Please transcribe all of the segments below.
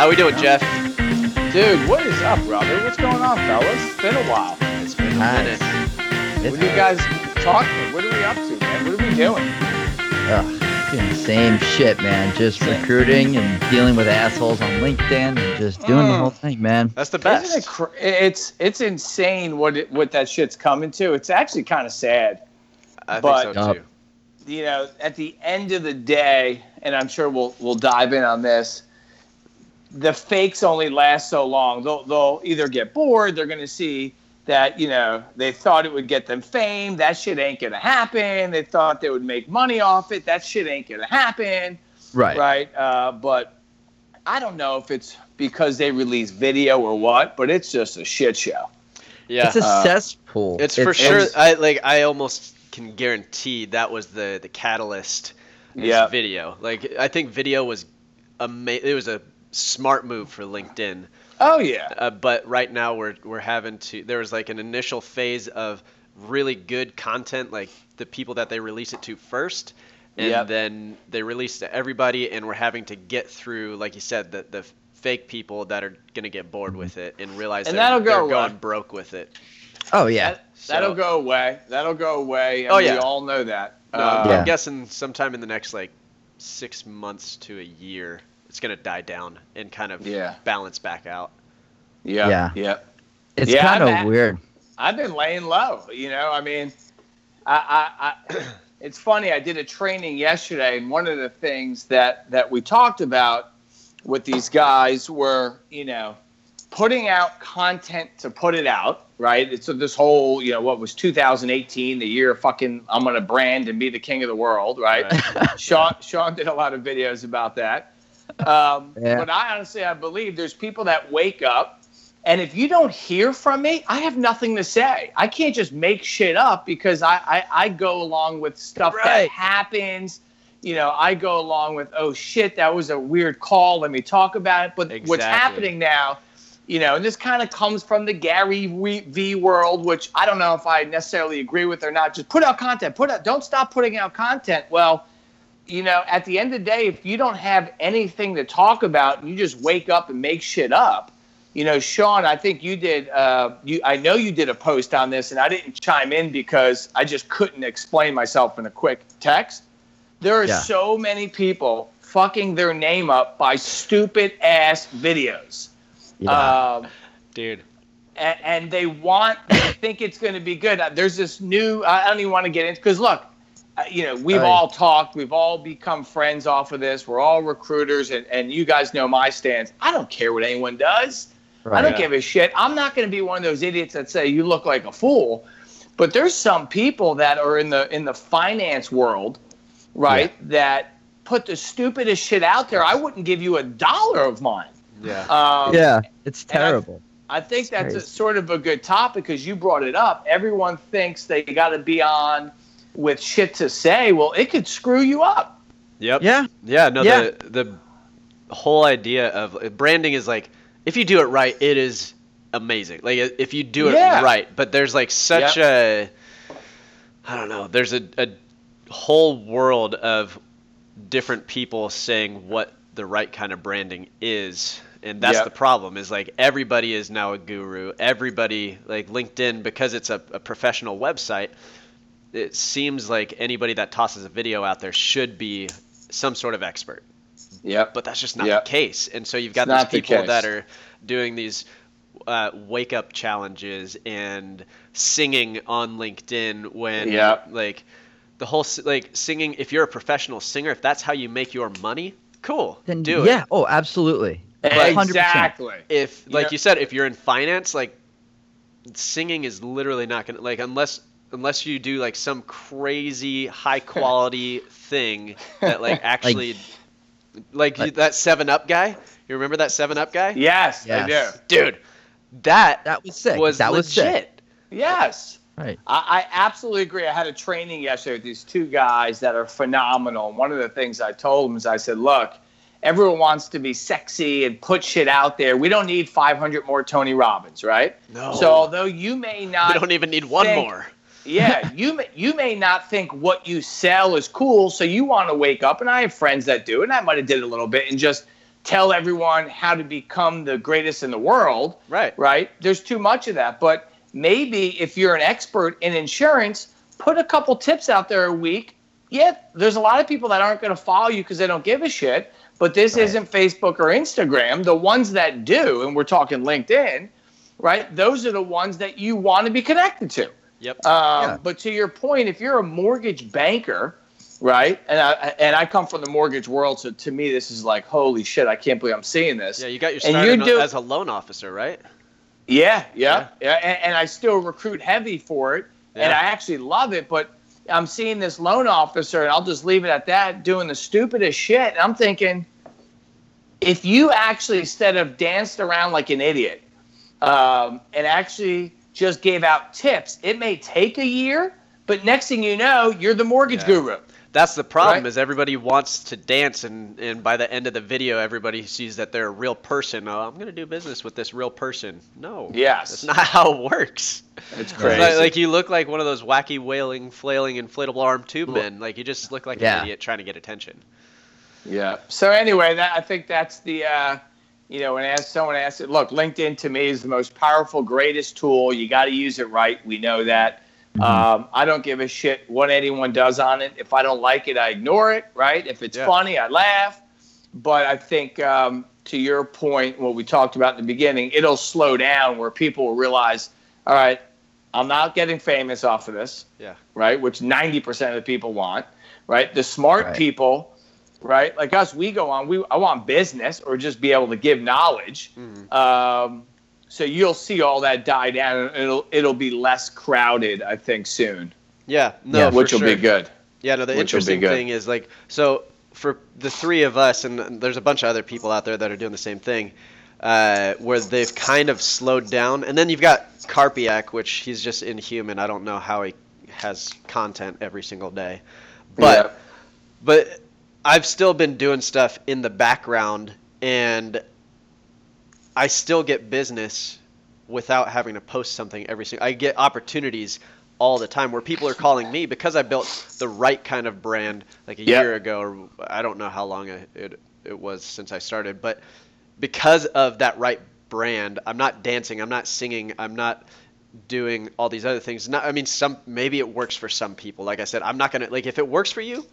How we doing, Jeff? Dude, what is up, brother? What's going on, fellas? It's been a while. It's been a Nice. minute. It's what are you guys talking? What are we up to, man? What are we doing? ugh, doing the same shit, man. Just recruiting and dealing with assholes on LinkedIn and just doing the Mm. whole thing, man. That's the Isn't it best. cr- it's it's insane what it, what that shit's coming to. It's actually kind of sad. I but- think so too. you know, at the end of the day, and I'm sure we'll we'll dive in on this. The fakes only last so long. They'll they'll either get bored. They're going to see that you know they thought it would get them fame. That shit ain't going to happen. They thought they would make money off it. That shit ain't going to happen. Right. Right. Uh, but I don't know if it's because they release video or what. But it's just a shit show. Yeah, It's a Uh, cesspool. it's for It's- sure. it's- I like. I almost can guarantee that was the the catalyst. Yeah. video. Like I think video was ama- It was a smart move for LinkedIn. Oh yeah. Uh, but right now we're we're having to. There was like an initial phase of really good content, like the people that they release it to first, and Yep. then they release to everybody, and we're having to get through, like you said, the the fake people that are gonna get bored with it and realize And they're, that'll go they're away. going broke with it. oh yeah. That, that'll So- go away. That'll go away. And Oh, yeah. We all know that. No, Uh, Yeah. I'm guessing sometime in the next like six months to a year, it's gonna die down and kind of Yeah. balance back out. Yeah. Yeah. Yeah. It's Yeah, kind of weird. I've been laying low. You know, I mean, I, I, I it's funny. I did a training yesterday, and one of the things that that we talked about with these guys were, you know, putting out content to put it out. Right. It's this whole, you know, what was 2018, the year of fucking I'm gonna brand and be the king of the world. Right. Sean Sean did a lot of videos about that. Um, Yeah. But I honestly, I believe there's people that wake up, and if you don't hear from me, I have nothing to say. I can't just make shit up because I I, I go along with stuff that happens. You know, I go along with oh shit, that was a weird call. Let me talk about it. But what's happening now? You know, and this kind of comes from the Gary V V world, which I don't know if I necessarily agree with or not. Just put out content. Put out. Don't stop putting out content. Well, you know, at the end of the day, if you don't have anything to talk about, you just wake up and make shit up. You know, Sean, I think you did. Uh, you, I know you did a post on this, and I didn't chime in because I just couldn't explain myself in a quick text. There are Yeah. so many people fucking their name up by stupid ass videos. Yeah. Um, Dude. and, and they want they think it's going to be good. Uh, There's this new I don't even want to get into because look, uh, you know we've Right. all talked, we've all become friends off of this. We're all recruiters, and, and you guys know my stance. I don't care what anyone does. I don't give a shit. I'm not going to be one of those idiots that say you look like a fool. But there's some people that are in the in the finance world, right? That put the stupidest shit out there. I wouldn't give you a dollar of mine. Yeah. Um, yeah. It's and I- terrible. I think It's that's a, sort of a good topic because you brought it up. Everyone thinks they got to be on with shit to say. Well, it could screw you up. Yep. yeah. Yeah, no, Yeah. the the whole idea of uh, branding is like if you do it right, it is amazing. Like if you do it Yeah. right, but there's like such a I don't know, there's a, a whole world of different people saying what the right kind of branding is. And that's Yep. the problem is like everybody is now a guru. Everybody like LinkedIn because it's a, a professional website, it seems like anybody that tosses a video out there should be some sort of expert Yep. but that's just not Yep. the case. And so you've got It's these people case. that are doing these uh, wake up challenges and singing on LinkedIn when Yep. like the whole like singing. If you're a professional singer, if that's how you make your money, cool, Then do yeah. it. Yeah. Oh, absolutely. 100%. exactly. If like know- you said, if you're in finance, like singing is literally not gonna like unless unless you do like some crazy high quality thing that like actually like, you- like- that Seven Up guy. You remember that Seven Up guy? Yes, I do. dude that That was sick. was that legit was shit Yes. Right. I, I absolutely agree. I had a training yesterday with these two guys that are phenomenal. And one of the things I told them is I said, look, everyone wants to be sexy and put shit out there. We don't need 500 more Tony Robbins, right? no So although you may not we don't even need one more yeah, you may, you may not think what you sell is cool, so you want to wake up. And I have friends that do, and I might have did it a little bit and just tell everyone how to become the greatest in the world. Right. Right. There's too much of that. But maybe if you're an expert in insurance, put a couple tips out there a week. Yeah, there's a lot of people that aren't going to follow you because they don't give a shit. But this Right. isn't Facebook or Instagram. The ones that do, and we're talking LinkedIn, right? Those are the ones that you want to be connected to. Yep. Um, Yeah. But to your point, if you're a mortgage banker, right, and I and I come from the mortgage world, so to me this is like holy shit, I can't believe I'm seeing this. yeah, you got your and you do- as a loan officer, right? Yeah, yeah, yeah, and, and I still recruit heavy for it, and I actually love it. But I'm seeing this loan officer, and I'll just leave it at that, doing the stupidest shit. And I'm thinking, if you actually instead of danced around like an idiot, um, and actually just gave out tips, it may take a year, but next thing you know, you're the mortgage Yeah. guru. That's the problem Right. is everybody wants to dance and, and by the end of the video everybody sees that they're a real person. Oh, I'm gonna do business with this real person. No. Yes. That's not how it works. It's It's crazy. like, like you look like one of those wacky wailing, flailing, inflatable arm tube men. Like you just look like Yeah. an idiot trying to get attention. Yeah. So anyway, that I think that's the uh, you know, when as someone asked it, look, LinkedIn to me is the most powerful, greatest tool. You got to use it right. We know that. Um, I don't give a shit what anyone does on it. If I don't like it, I ignore it. Right? If it's Yeah. funny, I laugh. But I think um, to your point, what we talked about in the beginning, it'll slow down where people will realize, all right, I'm not getting famous off of this Yeah. right? Which 90% of the people want, right? The smart Right. people, right? Like us, we go on, we I want business or just be able to give knowledge. Mhm. Um, so you'll see all that die down and it'll it'll be less crowded, I think, soon. Yeah. No. Yeah. for which will sure. be good. Yeah, no, the which interesting thing is like so for the three of us, and there's a bunch of other people out there that are doing the same thing, uh, where they've kind of slowed down, and then you've got Carpiak, which he's just inhuman. I don't know how he has content every single day, but Yeah. but I've still been doing stuff in the background, and I still get business without having to post something every single. I get opportunities all the time where people are calling me because I built the right kind of brand like a Yep. year ago, or I don't know how long I- it it was since I started, but because of that right brand, I'm not dancing, I'm not singing, I'm not doing all these other things. Not, I mean, some maybe it works for some people. Like I said, I'm not gonna like if it works for you,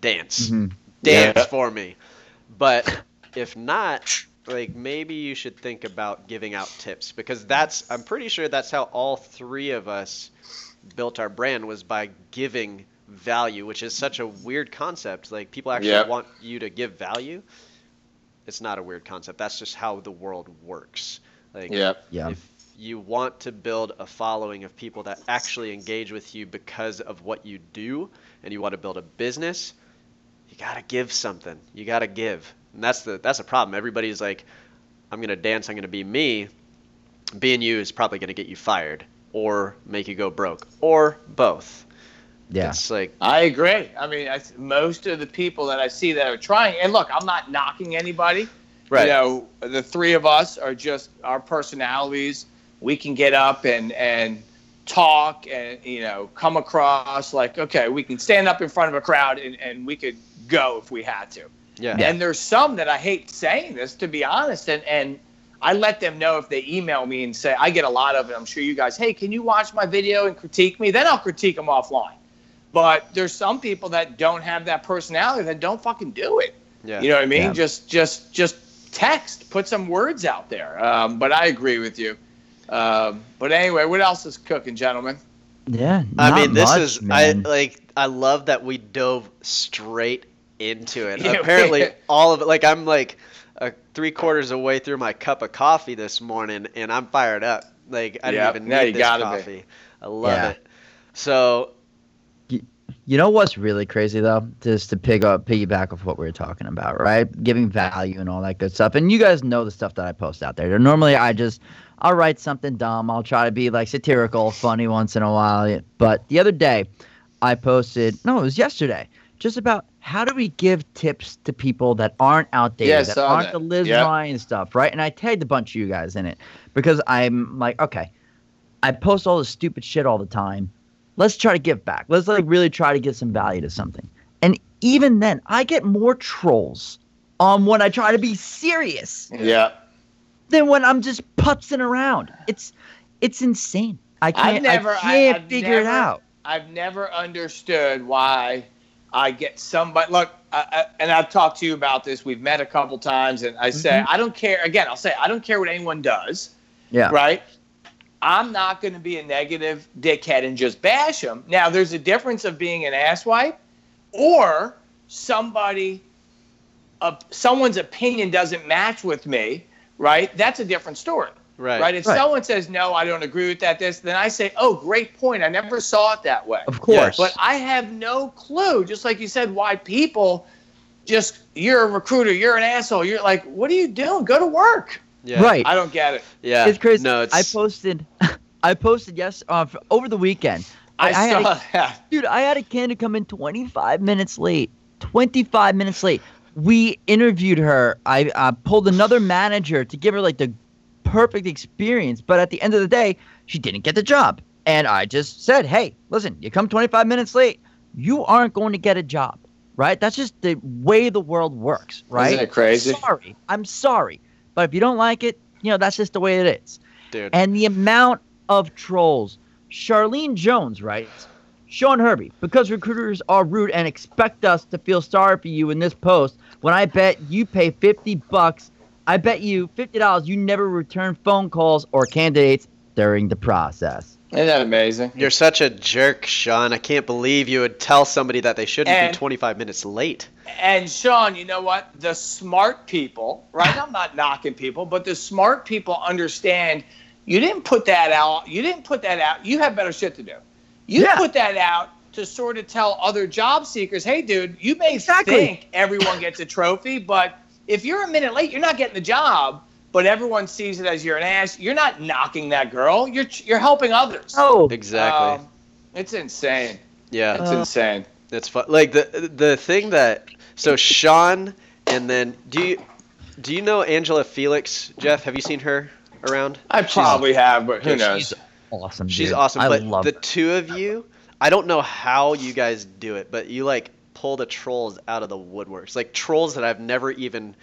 dance, Mhm. dance Yeah. for me. But if not, like maybe you should think about giving out tips because that's I'm pretty sure that's how all three of us built our brand was by giving value, which is such a weird concept. Like people actually Yep. want you to give value. It's not a weird concept. That's just how the world works. Like Yeah. Yeah. if you want to build a following of people that actually engage with you because of what you do and you want to build a business, you got to give something. You got to give. And that's the that's the problem. Everybody's like I'm going to dance, I'm going to be me. Being you is probably going to get you fired or make you go broke or both. Yeah. It's like I agree. I mean, I, most of the people that I see that are trying, and look, I'm not knocking anybody. Right. You know, the three of us are just our personalities. We can get up and and talk and you know come across like okay, we can stand up in front of a crowd and, and we could go if we had to. yeah. And there's some that I hate saying this to be honest, and and I let them know if they email me and say I get a lot of it. I'm sure you guys, hey, can you watch my video and critique me? Then I'll critique them offline. But there's some people that don't have that personality that don't fucking do it. Yeah. You know what I mean? Yeah. Just just just text, put some words out there. Um, but I agree with you. Um, but anyway, what else is cooking, gentlemen? Yeah. I mean, this much, is man. I like I love that we dove straight into it. Yeah, we- Apparently, all of it. Like I'm like uh, three quarters of the way through my cup of coffee this morning, and I'm fired up. Like I Yep. didn't even No, need you this gotta be. coffee. I love Yeah. it. So You know what's really crazy though, just to pick up, piggyback of what we were talking about, right? Giving value and all that good stuff. And you guys know the stuff that I post out there. Normally, I just I'll write something dumb. I'll try to be like satirical, funny once in a while. But the other day, I posted. No, it was yesterday. Just about how do we give tips to people that aren't outdated, Yeah, I that aren't that. the Liz Yep. Ryan stuff, right? And I tagged a bunch of you guys in it because I'm like, okay, I post all this stupid shit all the time let's try to give back. Let's like really try to give some value to something. And even then, I get more trolls on when I try to be serious Yeah. Than when I'm just putzing around. It's it's insane. I can't never- I can't I've figure it out. I've never understood why I get somebody. Look, I, I, and I've talked to you about this. We've met a couple times, and I say Mhm. I don't care. Again, I'll say I don't care what anyone does. Yeah. Right. I'm not going to be a negative dickhead and just bash them. Now, there's a difference of being an asswipe or somebody, uh, someone's opinion doesn't match with me. Right. That's a different story. Right. Right. If Right. someone says no, I don't agree with that. This, then I say, oh, great point. I never saw it that way. Of course. But I have no clue, just like you said, why people just you're a recruiter, you're an asshole. You're like, what are you doing? Go to work. Yeah. Right. I don't get it. Yeah. it's crazy. No, it's I posted I posted yes uh, over the weekend. I, I had saw a- that. Dude, I had a candidate come in 25 minutes late. 25 minutes late. We interviewed her. I uh, pulled another manager to give her like the perfect experience, but at the end of the day, she didn't get the job. And I just said, "Hey, listen, you come 25 minutes late, you aren't going to get a job." Right? That's just the way the world works, right? Isn't it crazy? Sorry. I'm sorry. But if you don't like it, you know, that's just the way it is. dude. And the amount of trolls. Charlene Jones writes, Sean Herbie, because recruiters are rude and expect us to feel sorry for you in this post, when I bet you pay 50 bucks, I bet you $50 you never return phone calls or candidates during the process. Isn't that amazing? You're such a jerk, Sean. I can't believe you would tell somebody that they shouldn't And- be 25 minutes late. And Sean, you know what? The smart people, right? I'm not knocking people, but the smart people understand you didn't put that out. You didn't put that out. You have better shit to do. You Yeah. put that out to sort of tell other job seekers, hey, dude, you may Exactly. think everyone gets a trophy, but if you're a minute late, you're not getting the job. But everyone sees it as you're an ass. You're not knocking that girl. You're you're helping others. Oh, Exactly. Um, it's insane. yeah. It's Uh, insane. That's fun. Like the the thing that so Sean and then do you do you know Angela Felix? Jeff, have you seen her around? I probably have, but who Dude, knows? She's awesome. She's dude. awesome. I but love the her. two of you, I don't know how you guys do it, but you like pull the trolls out of the woodworks. Like trolls that I've never even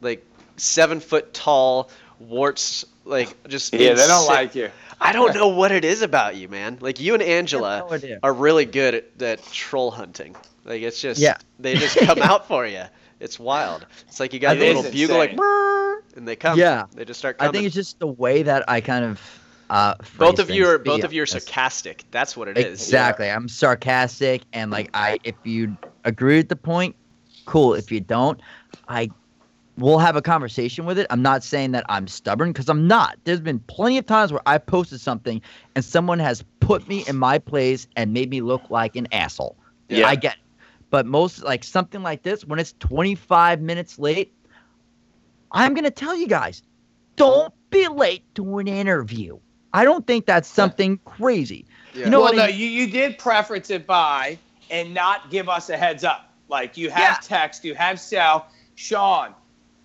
like seven foot tall warts like just Yeah, they don't insi- like you. I don't know what it is about you, man. Like you and Angela no are really good at, at troll hunting. Like it's just Yeah. they just come out for you. It's wild. It's like you got It the little is bugle like and they come. Yeah. They just start I think it's just the way that I kind of uh, both of you are both yeah, of you are sarcastic. That's what it is. Exactly. I'm sarcastic and like I if you agree with the point, cool. If you don't, I we'll have a conversation with it. I'm not saying that I'm stubborn because I'm not. There's been plenty of times where I posted something and someone has put me in my place and made me look like an asshole. Yeah. I get it. But most like something like this, when it's 25 minutes late, I'm gonna tell you guys, don't be late to an interview. I don't think that's something crazy. Yeah. You know well, what no, I- you, you did preference it by and not give us a heads up. Like you have Yeah. text, you have cell. Sean,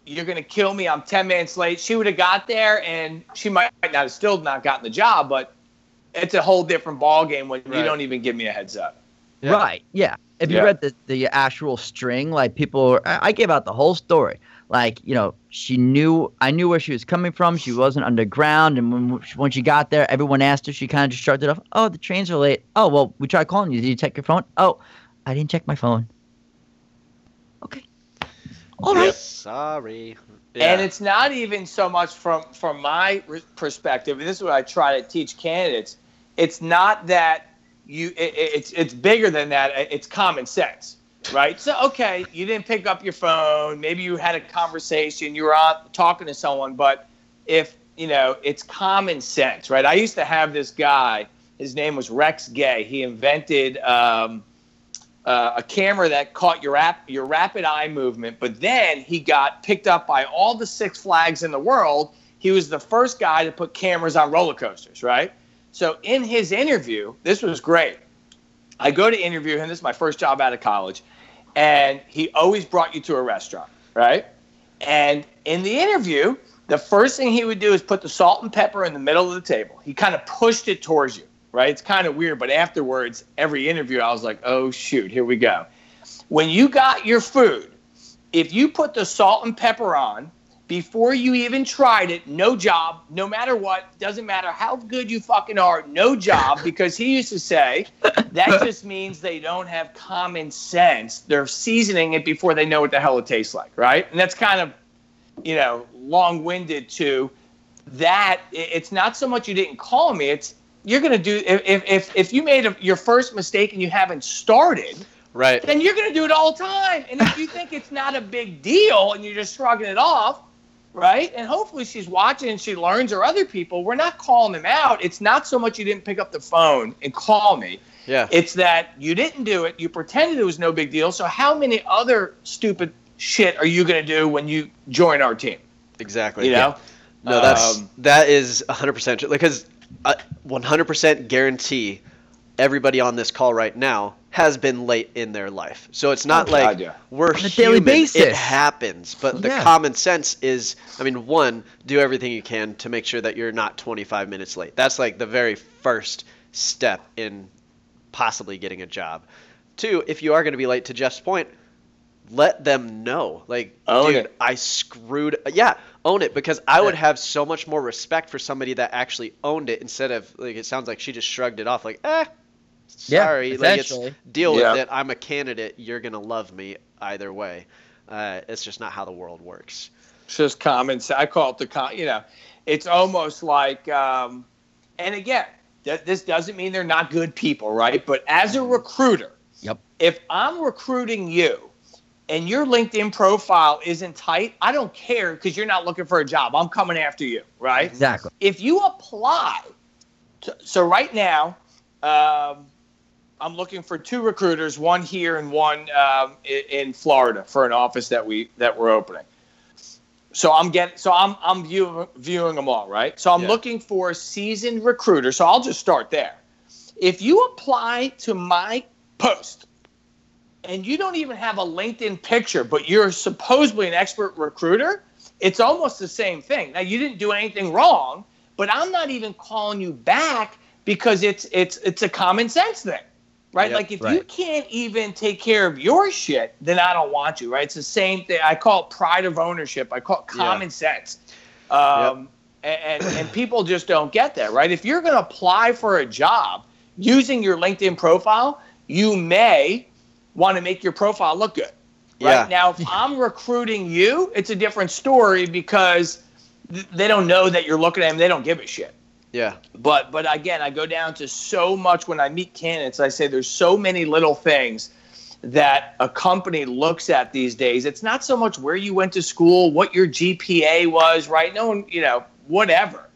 you're gonna kill me. I'm 10 minutes late. She would have got there, and she might not have still not gotten the job, but it's a whole different ball game when you don't even give me a heads up. Yeah. Right. Yeah. If you read the, the actual string, like people, I, I gave out the whole story. Like, you know, she knew, I knew where she was coming from. She wasn't underground. And when, when she got there, everyone asked her, she kind of just shrugged it off. Oh, the trains are late. Oh, well, we tried calling you. Did you check your phone? Oh, I didn't check my phone. Okay. All right. Sorry. And it's not even so much from from my perspective. And this is what I try to teach candidates. It's not that you. It, it- it's it's bigger than that. It's common sense, right? So okay, you didn't pick up your phone. Maybe you had a conversation. You were out talking to someone, but if you know, it's common sense, right? I used to have this guy. His name was Rex Gay. He invented. Um, uh, a camera that caught your rap, your rapid eye movement, but then he got picked up by all the Six Flags in the world. He was the first guy to put cameras on roller coasters, right? So in his interview, this was great. I go to interview him. This is my first job out of college, and he always brought you to a restaurant, right? And in the interview, the first thing he would do is put the salt and pepper in the middle of the table. He kind of pushed it towards you, right? It's kind of weird, but afterwards, every interview, I was like, oh, shoot, here we go. When you got your food, if you put the salt and pepper on before you even tried it, no job, no matter what, doesn't matter how good you fucking are, no job, because he used to say that just means they don't have common sense. They're seasoning it before they know what the hell it tastes like, right? And that's kind of, you know, long winded to that. It's not so much you didn't call me, it's you're going to do, if, if, if you made a, your first mistake and you haven't started, Right. then you're going to do it all the time. And if you think it's not a big deal and you're just shrugging it off, right? And hopefully she's watching and she learns or other people, we're not calling them out. It's not so much you didn't pick up the phone and call me. Yeah. It's that you didn't do it. You pretended it was no big deal. So how many other stupid shit are you going to do when you join our team? Exactly. You know? No, that's Um, that is 100% true. Because I 100% guarantee everybody on this call right now has been late in their life. So it's not Oh, like God, yeah. we're On a daily human. It happens, but the Yeah. common sense is, I mean, one, do everything you can to make sure that you're not 25 minutes late. That's like the very first step in possibly getting a job. Two, if you are going to be late, to Jeff's point, let them know. Like, Own dude, it. I screwed. Yeah, own it because I would have so much more respect for somebody that actually owned it instead of like it sounds like she just shrugged it off like, eh, Yeah, sorry, like it's deal Yeah. with it. I'm a candidate. You're gonna love me either way. Uh, it's just not how the world works. It's just common sense. I call it the con. You know, it's almost like, um, and again, th- this doesn't mean they're not good people, right? But as a recruiter, Yep. if I'm recruiting you and your LinkedIn profile isn't tight, I don't care because you're not looking for a job. I'm coming after you, right? Exactly. If you apply, to, so right now, um, I'm looking for two recruiters, one here and one um, in, in Florida for an office that we that we're opening. So I'm getting, so I'm I'm view, viewing them all, right? So I'm Yeah. looking for a seasoned recruiter. So I'll just start there. If you apply to my post and you don't even have a LinkedIn picture, but you're supposedly an expert recruiter, it's almost the same thing. Now you didn't do anything wrong, but I'm not even calling you back because it's it's it's a common sense thing. Right? Yep. like if you can't even take care of your shit, then I don't want you, right? It's the same thing. I call it pride of ownership. I call it Yeah. common sense. Um, and, and and people just don't get that, right? If you're going to apply for a job using your LinkedIn profile, you may want to make your profile look good. Right Yeah. now, if I'm recruiting you, it's a different story because th- they don't know that you're looking at them. They don't give a shit. Yeah. But but again, I go down to so much when I meet candidates. I say there's so many little things that a company looks at these days. It's not so much where you went to school, what your GPA was, right? No one, you know, whatever.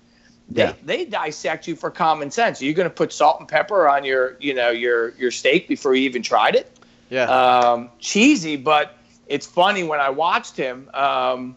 They, Yeah. they dissect you for common sense. Are you going to put salt and pepper on your, you know, your your steak before you even tried it? Yeah. um, cheesy, but it's funny when I watched him. Um,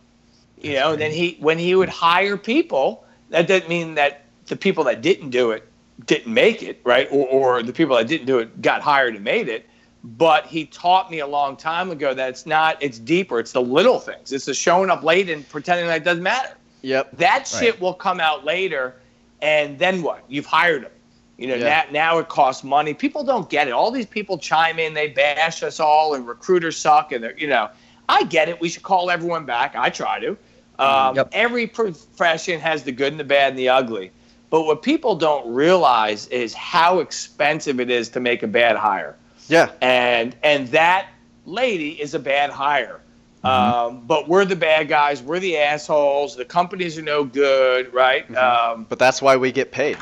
you know, then he when he would hire people, that doesn't mean that the people that didn't do it didn't make it, right? Or, or the people that didn't do it got hired and made it. But he taught me a long time ago that it's not. It's deeper. It's the little things. It's the showing up late and pretending that it doesn't matter. yep. That shit Right. will come out later, and then what? You've hired them. You know, Yeah. now, now it costs money. People don't get it. All these people chime in, they bash us all, and recruiters suck, and they're, you know, I get it. We should call everyone back. I try to. Um, Yep. Every profession has the good and the bad and the ugly. But what people don't realize is how expensive it is to make a bad hire Yeah. and and that lady is a bad hire. Um, but we're the bad guys. We're the assholes. The companies are no good, right? Um, But that's why we get paid.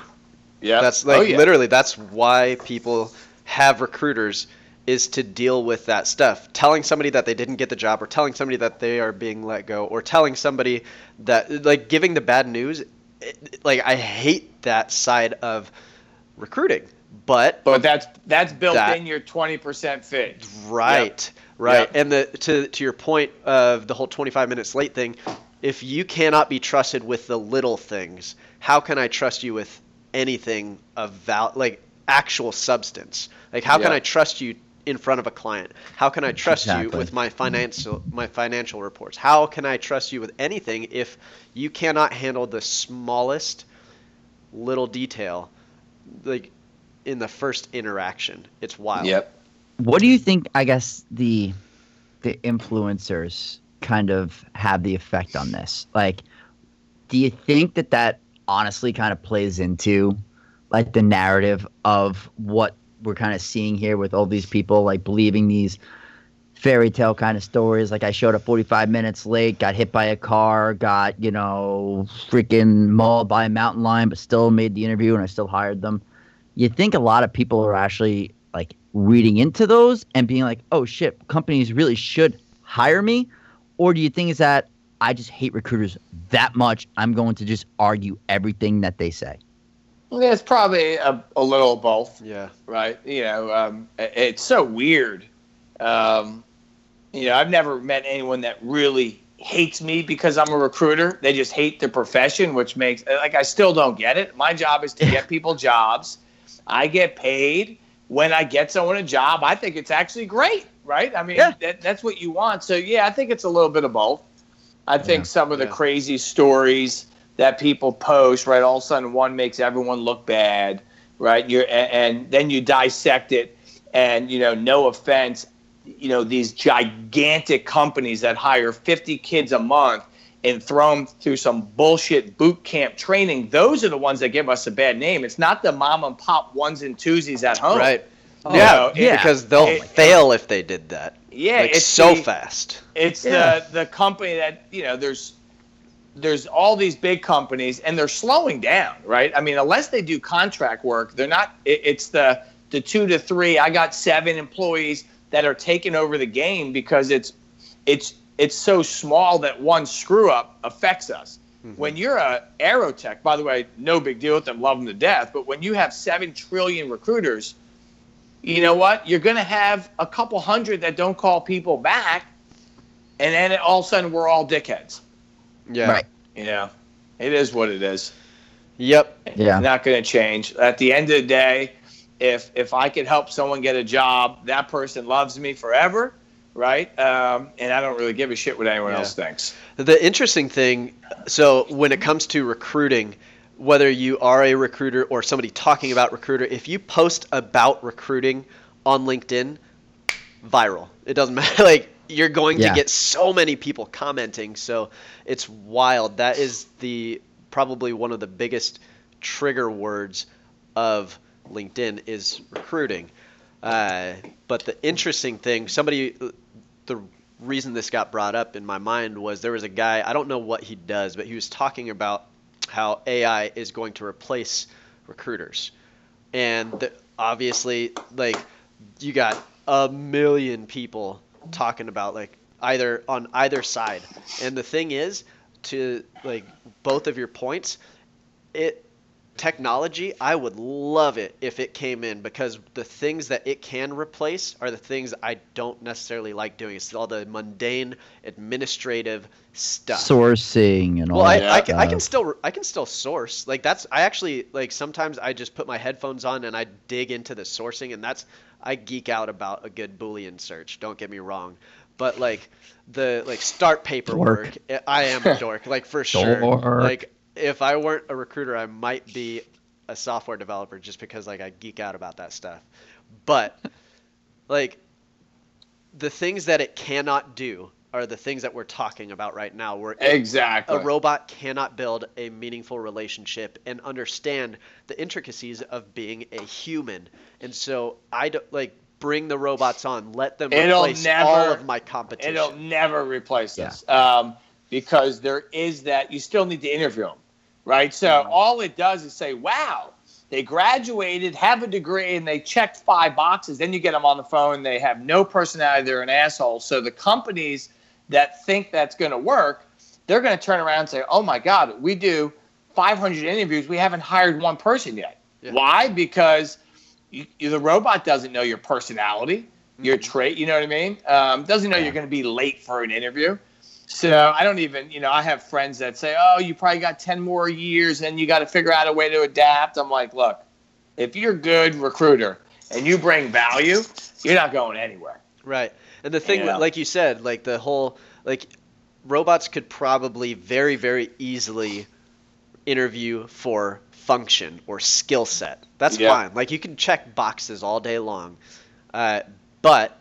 yeah. That's like oh, yeah. literally that's why people have recruiters is to deal with that stuff. Telling somebody that they didn't get the job or telling somebody that they are being let go or telling somebody that like giving the bad news like I hate that side of recruiting. But But that's that's built That- in your twenty percent fee. Right, right. Yep. And the to to your point of the whole 25 minutes late thing, if you cannot be trusted with the little things, how can I trust you with anything of val like actual substance? Like how can I trust you in front of a client? How can I trust you with my financial my financial reports? How can I trust you with anything if you cannot handle the smallest little detail like in the first interaction? It's wild. Yep. What do you think? I guess the the influencers kind of have the effect on this? Like, do you think that that honestly kind of plays into like the narrative of what we're kind of seeing here with all these people like believing these fairy tale kind of stories. Like I showed up 45 minutes late, got hit by a car, got, you know, freaking mauled by a mountain lion, but still made the interview and I still hired them. You think a lot of people are actually like reading into those and being like, oh shit, companies really should hire me? Or do you think is that I just hate recruiters that much? I'm going to just argue everything that they say. It's probably a, a little both. Yeah. Right. You know, um, it's so weird. Um, you know, I've never met anyone that really hates me because I'm a recruiter. They just hate the profession, which makes like I still don't get it. My job is to get people jobs. I get paid when I get someone a job. I think it's actually great, right? I mean, yeah. that, that's what you want. So yeah, I think it's a little bit of both. I think yeah. some of the yeah. crazy stories that people post, right? All of a sudden, one makes everyone look bad, right? You're and, and then you dissect it, and you know, no offense, you know, these gigantic companies that hire 50 kids a month and throw them through some bullshit boot camp training. Those are the ones that give us a bad name. It's not the mom and pop ones and twosies at home. Right. Oh, yeah, yeah, because they'll it, fail if they did that. Yeah, like it's so the, fast. It's yeah. the the company that you know. There's there's all these big companies and they're slowing down, right? I mean, unless they do contract work, they're not. It, it's the the two to three. I got seven employees that are taking over the game because it's it's it's so small that one screw up affects us. Mm-hmm. When you're a Aerotek, by the way, no big deal with them, love them to death. But when you have seven trillion recruiters, you know what? You're going to have a couple hundred that don't call people back, and then all of a sudden we're all dickheads. Yeah. Right. You know, it is what it is. Yep. Yeah. Not going to change. At the end of the day, if if I could help someone get a job, that person loves me forever, right? Um, and I don't really give a shit what anyone yeah. else thinks. The interesting thing, so when it comes to recruiting, whether you are a recruiter or somebody talking about recruiter, if you post about recruiting on LinkedIn, viral. It doesn't matter. Like you're going yeah. to get so many people commenting. So it's wild. That is the probably one of the biggest trigger words of LinkedIn is recruiting. Uh, but the interesting thing, somebody, the reason this got brought up in my mind was there was a guy, I don't know what he does, but he was talking about how AI is going to replace recruiters. And the, obviously, like, you got a million people talking about like either on either side. And the thing is, to like both of your points, it technology, I would love it if it came in because the things that it can replace are the things I don't necessarily like doing. It's all the mundane administrative stuff. Sourcing and all well, that. Well, I, I, can, I can still I can still source. Like that's I actually like sometimes I just put my headphones on and I dig into the sourcing and that's I geek out about a good Boolean search. Don't get me wrong, but like the like start paperwork, dork. I am a dork, like for sure. Like if I weren't a recruiter, I might be a software developer just because like I geek out about that stuff. But like the things that it cannot do are the things that we're talking about right now. Where exactly a robot cannot build a meaningful relationship and understand the intricacies of being a human. And so I don't like bring the robots on, let them it'll replace never, all of my competition. It'll never replace yeah. this um, because there is that you still need to interview them, right? So mm-hmm. all it does is say, "Wow." They graduated, have a degree, and they checked five boxes. Then you get them on the phone. They have no personality. They're an asshole. So the companies that think that's going to work, they're going to turn around and say, "Oh my God, we do 500 interviews. We haven't hired one person yet. Yeah. Why? Because you, you, the robot doesn't know your personality, mm-hmm. your trait. You know what I mean? Um, doesn't know yeah. you're going to be late for an interview. So I don't even, you know, I have friends that say, "Oh, you probably got 10 more years, and you got to figure out a way to adapt." I'm like, look, if you're a good recruiter and you bring value, you're not going anywhere. Right. And the thing, you know? like you said, like the whole, like robots could probably very, very easily interview for function or skill set. That's yeah. fine. Like you can check boxes all day long. Uh, but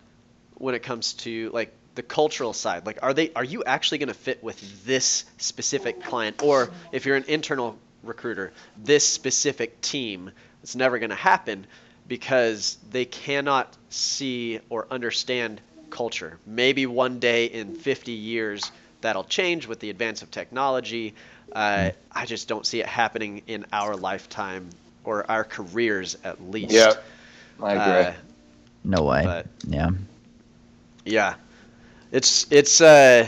when it comes to like the cultural side. Like, are they are you actually going to fit with this specific client, or if you're an internal recruiter, this specific team? It's never going to happen because they cannot see or understand culture. Maybe one day in 50 years that'll change with the advance of technology. Uh, I just don't see it happening in our lifetime or our careers at least. Yeah, I agree. Uh, No way. But- yeah. yeah, it's it's uh,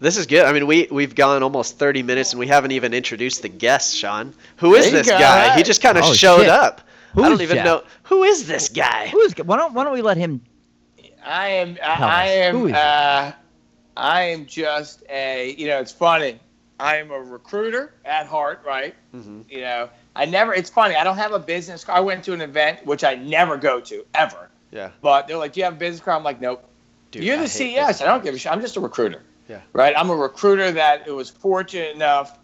this is good. I mean, we we've gone almost 30 minutes and we haven't even introduced the guest, Sean. Who is There this go, guy? He just kind of Oh, showed shit. up. Who I don't even Jeff? know who is this guy. Who's why don't why don't we let him I am. I, I am. Uh, I am just a. You know, it's funny. I am a recruiter at heart, right? hmm You know, I never. It's funny. I don't have a business card. I went to an event which I never go to ever. Yeah. But they're like, "Do you have a business card?" I'm like, "Nope." Dude, You're the CEO. I don't give a shit. I'm just a recruiter. Yeah. Right. I'm a recruiter that it was fortunate enough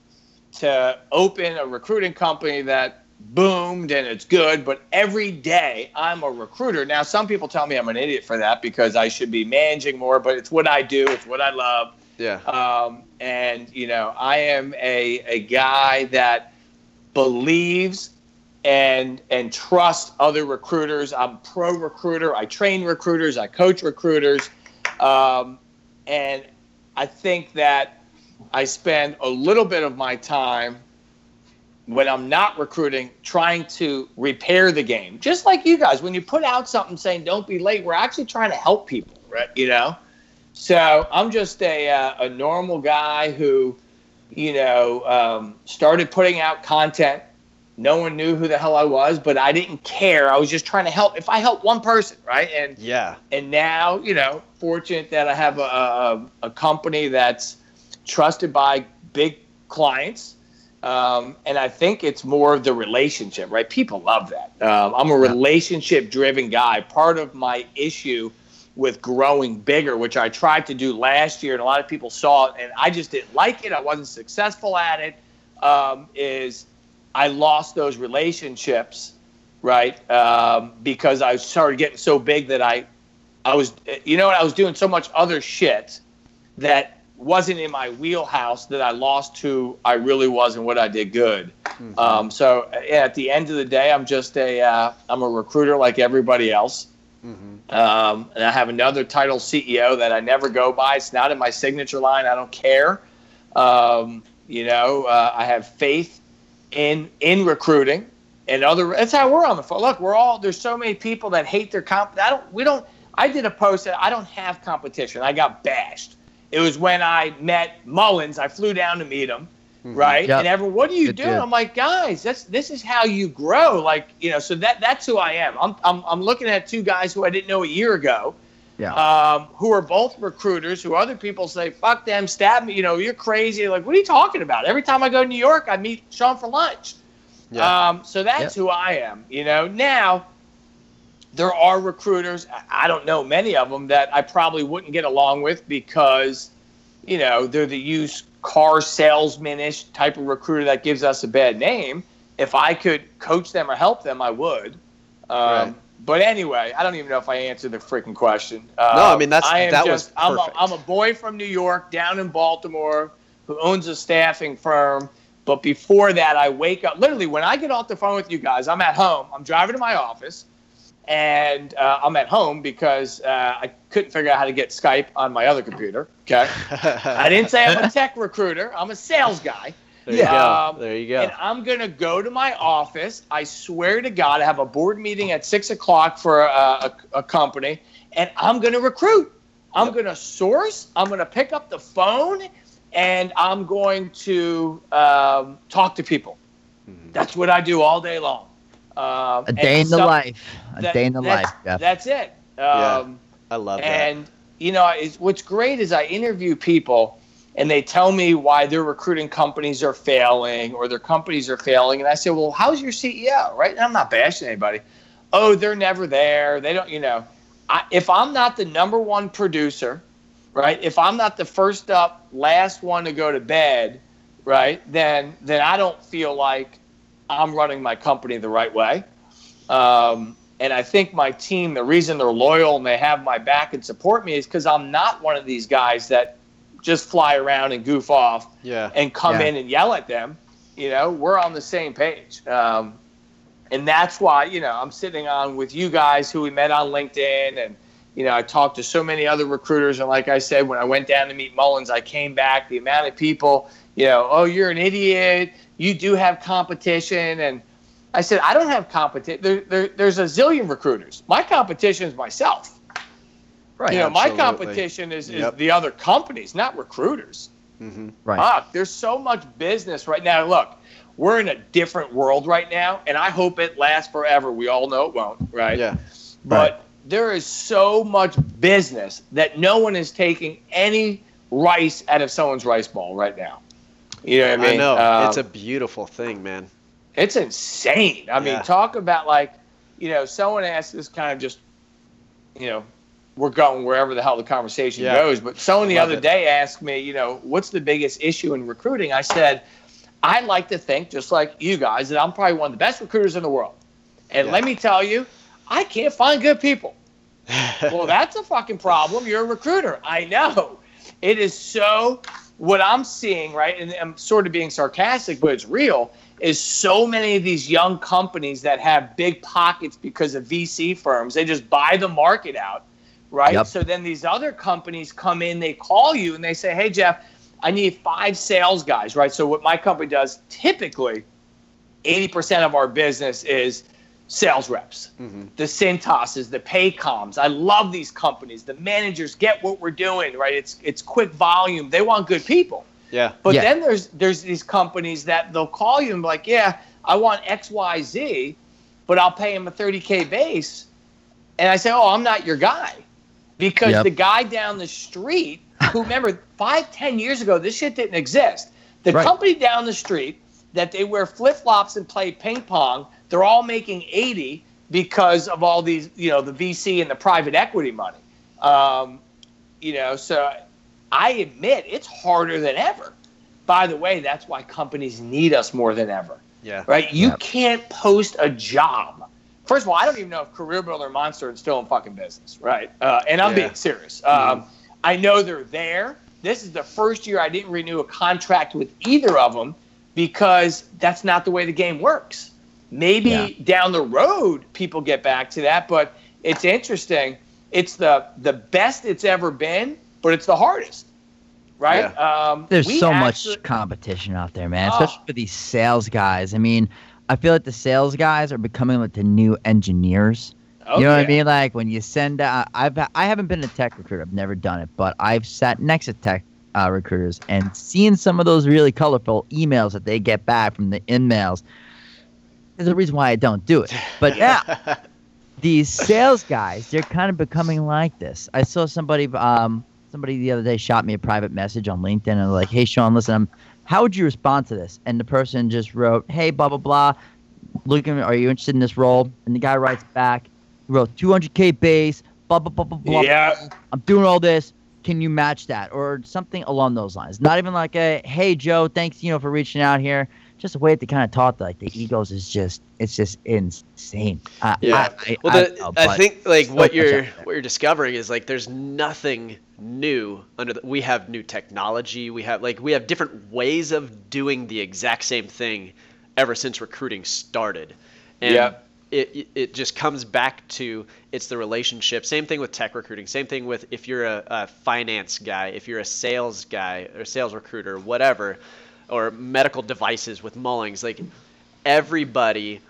to open a recruiting company that boomed and it's good. But every day I'm a recruiter. Now, some people tell me I'm an idiot for that because I should be managing more, but it's what I do. It's what I love. Yeah. Um, and you know, I am a a guy that believes and and trusts other recruiters. I'm pro recruiter. I train recruiters. I coach recruiters, um, and I think that I spend a little bit of my time when I'm not recruiting trying to repair the game. Just like you guys, when you put out something saying "Don't be late," we're actually trying to help people, right? You know. So I'm just a uh, a normal guy who, you know, um, started putting out content. No one knew who the hell I was, but I didn't care. I was just trying to help. If I help one person, right, and Yeah. and now you know, fortunate that I have a, a, a company that's trusted by big clients. Um, and I think it's more of the relationship, right? People love that. Um, I'm a relationship driven guy. Part of my issue with growing bigger, which I tried to do last year, and a lot of people saw it, and I just didn't like it. I wasn't successful at it. Um, is I lost those relationships, right? Um, because I started getting so big that I, I was, you know? I was doing so much other shit that wasn't in my wheelhouse that I lost who I really was and what I did good. Um, so at the end of the day, I'm just a, uh, I'm a recruiter like everybody else. hmm Um, and I have another title CEO that I never go by. It's not in my signature line. I don't care. Um, you know, uh, I have faith in in recruiting and other. That's how we're on the phone. Look, we're all there's so many people that hate their comp. I don't. We don't. I did a post that I don't have competition. I got bashed. It was when I met Mullins. I flew down to meet him, mm-hmm. right? Yep. And everyone, what are you doing? I'm like, guys, that's this is how you grow. Like, you know, so that that's who I am. I'm I'm, I'm looking at two guys who I didn't know a year ago Yeah. um, who are both recruiters, who other people say, fuck them, stab me, you know, you're crazy. Like, what are you talking about? Every time I go to New York, I meet Sean for lunch. Yeah. Um, so that's who I am, you know. Now, there are recruiters, I- I don't know many of them, that I probably wouldn't get along with because, you know, they're the used car salesman-ish type of recruiter that gives us a bad name. If I could coach them or help them, I would. Um, Right. But anyway, I don't even know if I answered the freaking question. Um, No, I mean, that's- I that was I'm a. I'm a boy from New York, down in Baltimore, who owns a staffing firm. But before that, I wake up. Literally, when I get off the phone with you guys, I'm at home. I'm driving to my office, and uh, I'm at home because uh, I couldn't figure out how to get Skype on my other computer. Okay, I didn't say I'm a tech recruiter. I'm a sales guy. There you Yeah. go. There you go. And I'm going to go to my office. I swear to God, I have a board meeting at six o'clock for a, a, a company, and I'm going to recruit. I'm Yep. going to source. I'm going to pick up the phone, and I'm going to um, talk to people. Mhm. That's what I do all day long. Um, a day in the some- life. A that- day in the that's- life. Jeff. That's it. Yeah. Um, I love that. and you know, it's, what's great is I interview people, and they tell me why their recruiting companies are failing or their companies are failing, and I say, well, how's your CEO? Right? And I'm not bashing anybody. Oh, they're never there. They don't. You know, I, if I'm not the number one producer, right? If I'm not the first up, last one to go to bed, right? Then then I don't feel like I'm running my company the right way. Um, And I think my team, the reason they're loyal and they have my back and support me is because I'm not one of these guys that just fly around and goof off Yeah. and come Yeah. in and yell at them. You know, we're on the same page. Um, and that's why, you know, I'm sitting on with you guys who we met on LinkedIn. And, you know, I talked to so many other recruiters. And like I said, when I went down to meet Mullings, I came back, the amount of people, you know, oh, you're an idiot. You do have competition. And I said, I don't have competition. There, there, there's a zillion recruiters. My competition is myself. Right. you know, my absolutely. competition is, is Yep. the other companies, not recruiters. hmm Right. Fuck, there's so much business right now. Look, we're in a different world right now, and I hope it lasts forever. We all know it won't, right? Yeah. But there is so much business that no one is taking any rice out of someone's rice ball right now. You know what I mean? I know. Um, it's a beautiful thing, man. it's insane. I mean, Yeah. talk about like, you know, someone asked this kind of just, you know, we're going wherever the hell the conversation Yeah. goes. But someone the other it. day asked me, you know, what's the biggest issue in recruiting? I said, I like to think, just like you guys, that I'm probably one of the best recruiters in the world. And Yeah. let me tell you, I can't find good people. well, that's a fucking problem. You're a recruiter. I know. It is so what I'm seeing, right? And I'm sort of being sarcastic, but it's real. Is so many of these young companies that have big pockets because of VC firms, they just buy the market out, right? Yep. So then these other companies come in, they call you and they say, "Hey Jeff, I need five sales guys," right? So what my company does typically, 80% of our business is sales reps Mhm. the Cintases, the Paycoms. I love these companies. The managers get what we're doing, right? It's it's quick volume. They want good people. Yeah. But Yeah. then there's there's these companies that they'll call you and be like, yeah, I want X, Y, Z, but I'll pay him a 30k base. And I say, oh, I'm not your guy, because Yep. the guy down the street, who remember five, ten years ago, this shit didn't exist. The Right. company down the street that they wear flip flops and play ping pong, they're all making 80 because of all these, you know, the VC and the private equity money. Um, you know, so I admit it's harder than ever. By the way, that's why companies need us more than ever, Yeah. right? You Yep. can't post a job. First of all, I don't even know if Career Builder Monster is still in fucking business, right? Uh, and I'm Yeah. being serious. Um, I know they're there. This is the first year I didn't renew a contract with either of them because that's not the way the game works. Maybe Yeah. down the road people get back to that, but it's interesting. It's the the best it's ever been, but it's the hardest, right? Um, There's so actually- much competition out there, man. Oh. Especially for these sales guys. I mean, I feel like the sales guys are becoming like the new engineers. Oh, you know what I mean? Like when you send out, I've I haven't been a tech recruiter. I've never done it, but I've sat next to tech uh, recruiters and seen some of those really colorful emails that they get back from the in-mails. There's a reason why I don't do it. But yeah, these sales guys, they're kind of becoming like this. I saw somebody, um, somebody the other day shot me a private message on LinkedIn and like, "Hey, Sean, listen, I'm, how would you respond to this?" And the person just wrote, "Hey, blah blah blah, looking, are you interested in this role?" And the guy writes back, he wrote 200k base, blah blah blah blah blah. Yeah. I'm doing all this. Can you match that or something along those lines? Not even like a, "Hey, Joe, thanks, you know, for reaching out here." Just a way they kind of talk. Like the egos is just, it's just insane. I, Yeah. I, I, Well, I the, don't know, I, think like what you're what you're discovering is like there's nothing new under the, we have new technology. We have like we have different ways of doing the exact same thing ever since recruiting started. And Yeah. it, it it just comes back to it's the relationship. Same thing with tech recruiting. Same thing with if you're a, a finance guy, if you're a sales guy or sales recruiter, whatever, or medical devices with Mullings. Like everybody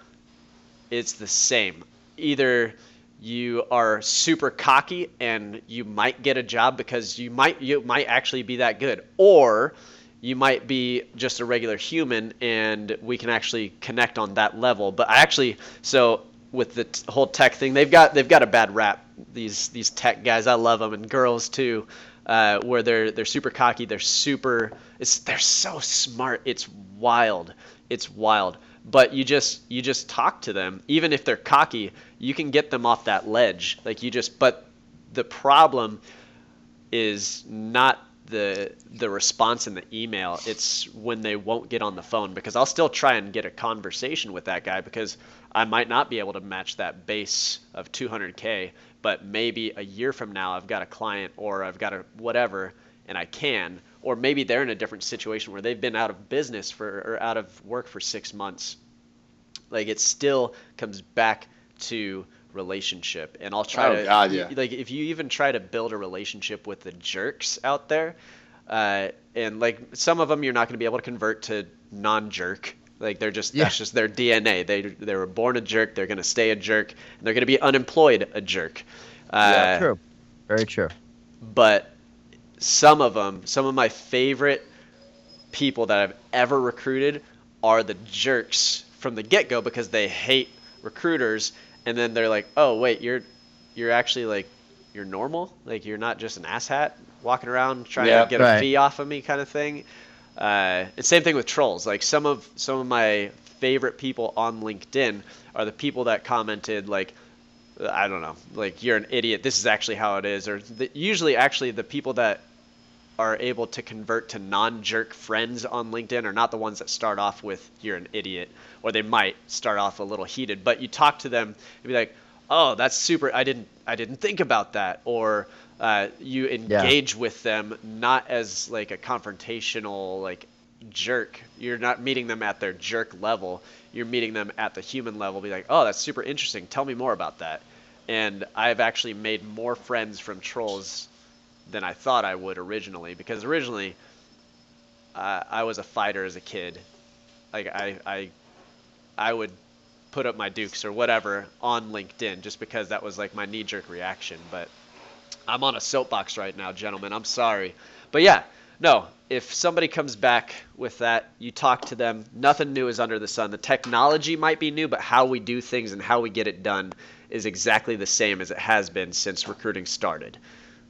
it's the same. Either you are super cocky and you might get a job because you might you might actually be that good, or you might be just a regular human and we can actually connect on that level. But I actually so with the t- whole tech thing, they've got they've got a bad rap. These these tech guys, I love them, and girls too, uh, where they're they're super cocky, they're super, it's they're so smart. It's wild, it's wild. But you just you just talk to them, even if they're cocky, you can get them off that ledge. Like you just, but the problem is not the the response in the email. It's when they won't get on the phone because I'll still try and get a conversation with that guy because I might not be able to match that base of 200k, but maybe a year from now I've got a client or I've got a whatever and I can, or maybe they're in a different situation where they've been out of business for or out of work for 6 months. Like it still comes back to relationship and i'll try Oh, to God, yeah. like if you even try to build a relationship with the jerks out there uh, and like some of them you're not going to be able to convert to non-jerk like they're just Yeah. that's just their dna they they were born a jerk they're going to stay a jerk and they're going to be unemployed a jerk uh, Yeah, true. Very true. but some of them, some of my favorite people that I've ever recruited are the jerks from the get go because they hate recruiters, and then they're like, "Oh wait, you're you're actually like you're normal, like you're not just an asshat walking around trying Yeah. to get Right. a fee off of me kind of thing." Uh, same thing with trolls. Like some of some of my favorite people on LinkedIn are the people that commented like I don't know, like you're an idiot. This is actually how it is, or the, usually actually the people that are able to convert to non-jerk friends on LinkedIn are not the ones that start off with you're an idiot, or they might start off a little heated. But you talk to them and be like, oh, that's super. I didn't I didn't think about that, or uh, you engage with them not as like a confrontational like jerk. You're not meeting them at their jerk level. You're meeting them at the human level. Be like, oh, that's super interesting. Tell me more about that. And I've actually made more friends from trolls than I thought I would originally because originally uh, I was a fighter as a kid. Like I, I, I would put up my dukes or whatever on LinkedIn just because that was like my knee-jerk reaction. But I'm on a soapbox right now, gentlemen. I'm sorry, but yeah, no. If somebody comes back with that, you talk to them. Nothing new is under the sun. The technology might be new, but how we do things and how we get it done is exactly the same as it has been since recruiting started.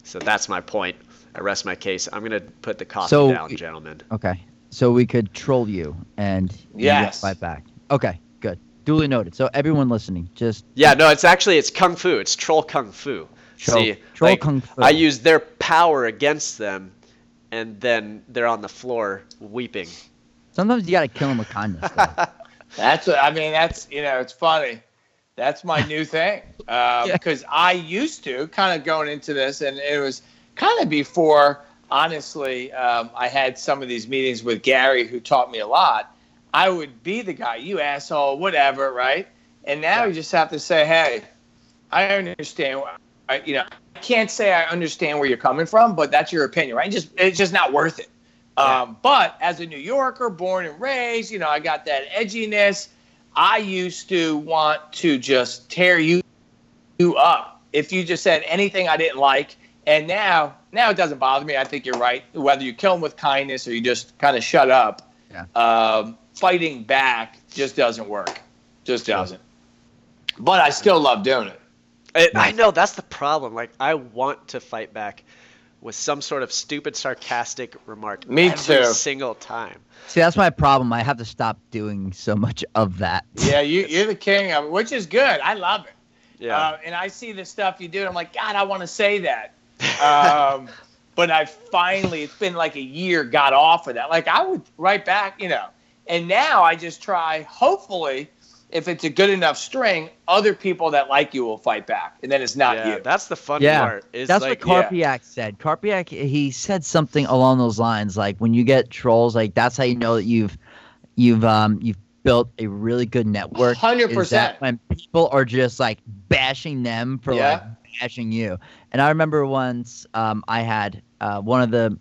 So that's my point. I rest my case. I'm gonna put the coffee So- down, gentlemen. Okay. So we could troll you and Yes. fight back. Okay, good. Duly noted. So everyone listening, just Yeah, no, it's actually it's kung fu. It's troll kung fu. Troll, See, troll like, kung fu. I use their power against them, and then they're on the floor weeping. Sometimes you gotta kill them with kindness. That's what I mean. That's you know, it's funny. That's my new thing because I used to kind of going into this, and it was kind of before. Honestly, um, I had some of these meetings with Gary, who taught me a lot. I would be the guy, you asshole, whatever, right? And now you just have to say, hey, I understand. I, you know, I can't say I understand where you're coming from, but that's your opinion, right? Just it's just not worth it. Um, but as a New Yorker, born and raised, you know, I got that edginess. I used to want to just tear you you up if you just said anything I didn't like. And now, now it doesn't bother me. I think you're right. Whether you kill them with kindness or you just kind of shut up, Yeah. um, fighting back just doesn't work. Just doesn't. But I still love doing it. I, I know that's the problem. Like I want to fight back with some sort of stupid sarcastic remark Me every too. single time. See, that's my problem. I have to stop doing so much of that. Yeah, you, you're the king of it, which is good. I love it. Yeah. Uh, and I see the stuff you do, and I'm like, God, I want to say that. Um, but I finally, it's been like a year, got off of that. Like I would write back, you know. And now I just try, hopefully, if it's a good enough string, other people that like you will fight back. And then it's not yeah, you. that's the fun Yeah, part. Is That's like, what Karpiak said. Karpiak, he said something along those lines, like when you get trolls, like that's how you know that you've, you've, um, you've built a really good network. Hundred percent. when people are just like bashing them for Yeah. like bashing you. And I remember once um, I had uh, one of the